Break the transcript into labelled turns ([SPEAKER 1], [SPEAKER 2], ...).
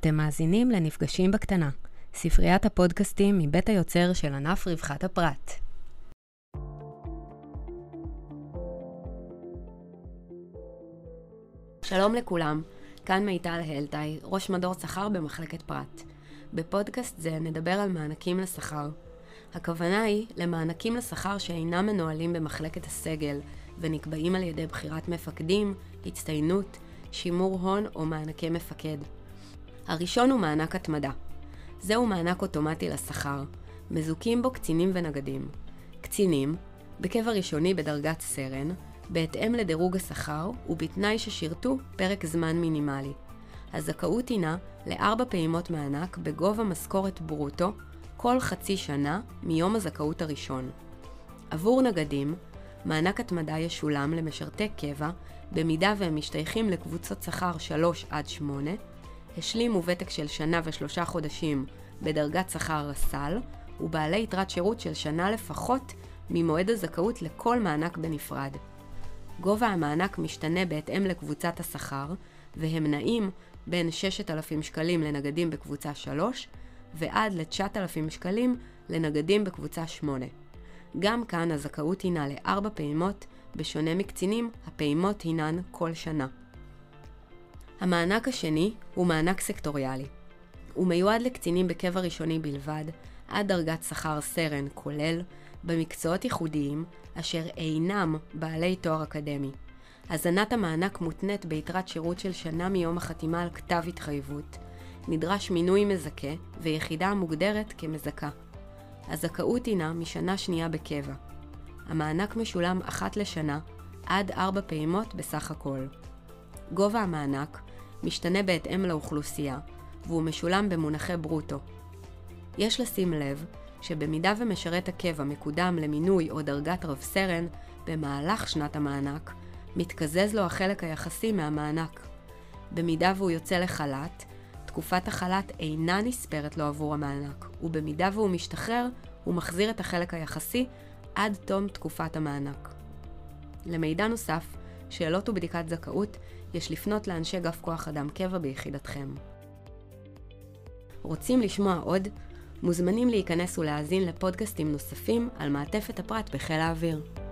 [SPEAKER 1] אתם מאזינים לנפגשים בקטנה, ספריית הפודקאסטים מבית היוצר של ענף רווחת הפרט. שלום לכולם, כאן מיטל הלטאי, ראש מדור שכר במחלקת פרט. בפודקאסט זה נדבר על מענקים לשכר. הכוונה היא למענקים לשכר שאינם מנוהלים במחלקת הסגל ונקבעים על ידי בחירת מפקדים, הצטיינות, שימור הון או מענקי מפקד. הראשון הוא מענק התמדה. זהו מענק אוטומטי לשכר. מזוכים בו קצינים ונגדים. קצינים, בקבע ראשוני בדרגת סרן, בהתאם לדירוג השכר ובתנאי ששירתו פרק זמן מינימלי. הזכאות הינה לארבע פעימות מענק בגובה משכורת ברוטו כל חצי שנה מיום הזכאות הראשון. עבור נגדים, מענק התמדה ישולם למשרתי קבע במידה והם משתייכים לקבוצות שכר 3 עד 8, השלימו ותק של שנה ושלושה חודשים בדרגת שכר רס"ל, ובעלי יתרת שירות של שנה לפחות ממועד הזכאות לכל מענק בנפרד. גובה המענק משתנה בהתאם לקבוצת השכר, והם נעים בין 6,000 שקלים לנגדים בקבוצה 3, ועד ל-9,000 שקלים לנגדים בקבוצה 8. גם כאן הזכאות הינה לארבע פעימות, בשונה מקצינים, הפעימות הינן כל שנה. המענק השני הוא מענק סקטוריאלי. הוא מיועד לקצינים בקבע ראשוני בלבד, עד דרגת שכר סרן כולל, במקצועות ייחודיים, אשר אינם בעלי תואר אקדמי. הזנת המענק מותנית ביתרת שירות של שנה מיום החתימה על כתב התחייבות. נדרש מינוי מזכה ויחידה המוגדרת כמזכה. הזכאות הינה משנה שנייה בקבע. המענק משולם אחת לשנה, עד ארבע פעימות בסך הכל. גובה המענק משתנה בהתאם לאוכלוסייה, והוא משולם במונחי ברוטו. יש לשים לב שבמידה ומשרת הקבע מקודם למינוי או דרגת רב סרן במהלך שנת המענק, מתקזז לו החלק היחסי מהמענק. במידה והוא יוצא לחל"ת, תקופת החל"ת אינה נספרת לו עבור המענק, ובמידה והוא משתחרר, הוא מחזיר את החלק היחסי עד תום תקופת המענק. למידע נוסף, שאלות ובדיקת זכאות, יש לפנות לאנשי גף כוח אדם קבע ביחידתכם. רוצים לשמוע עוד? מוזמנים להיכנס ולהאזין לפודקאסטים נוספים על מעטפת הפרט בחיל האוויר.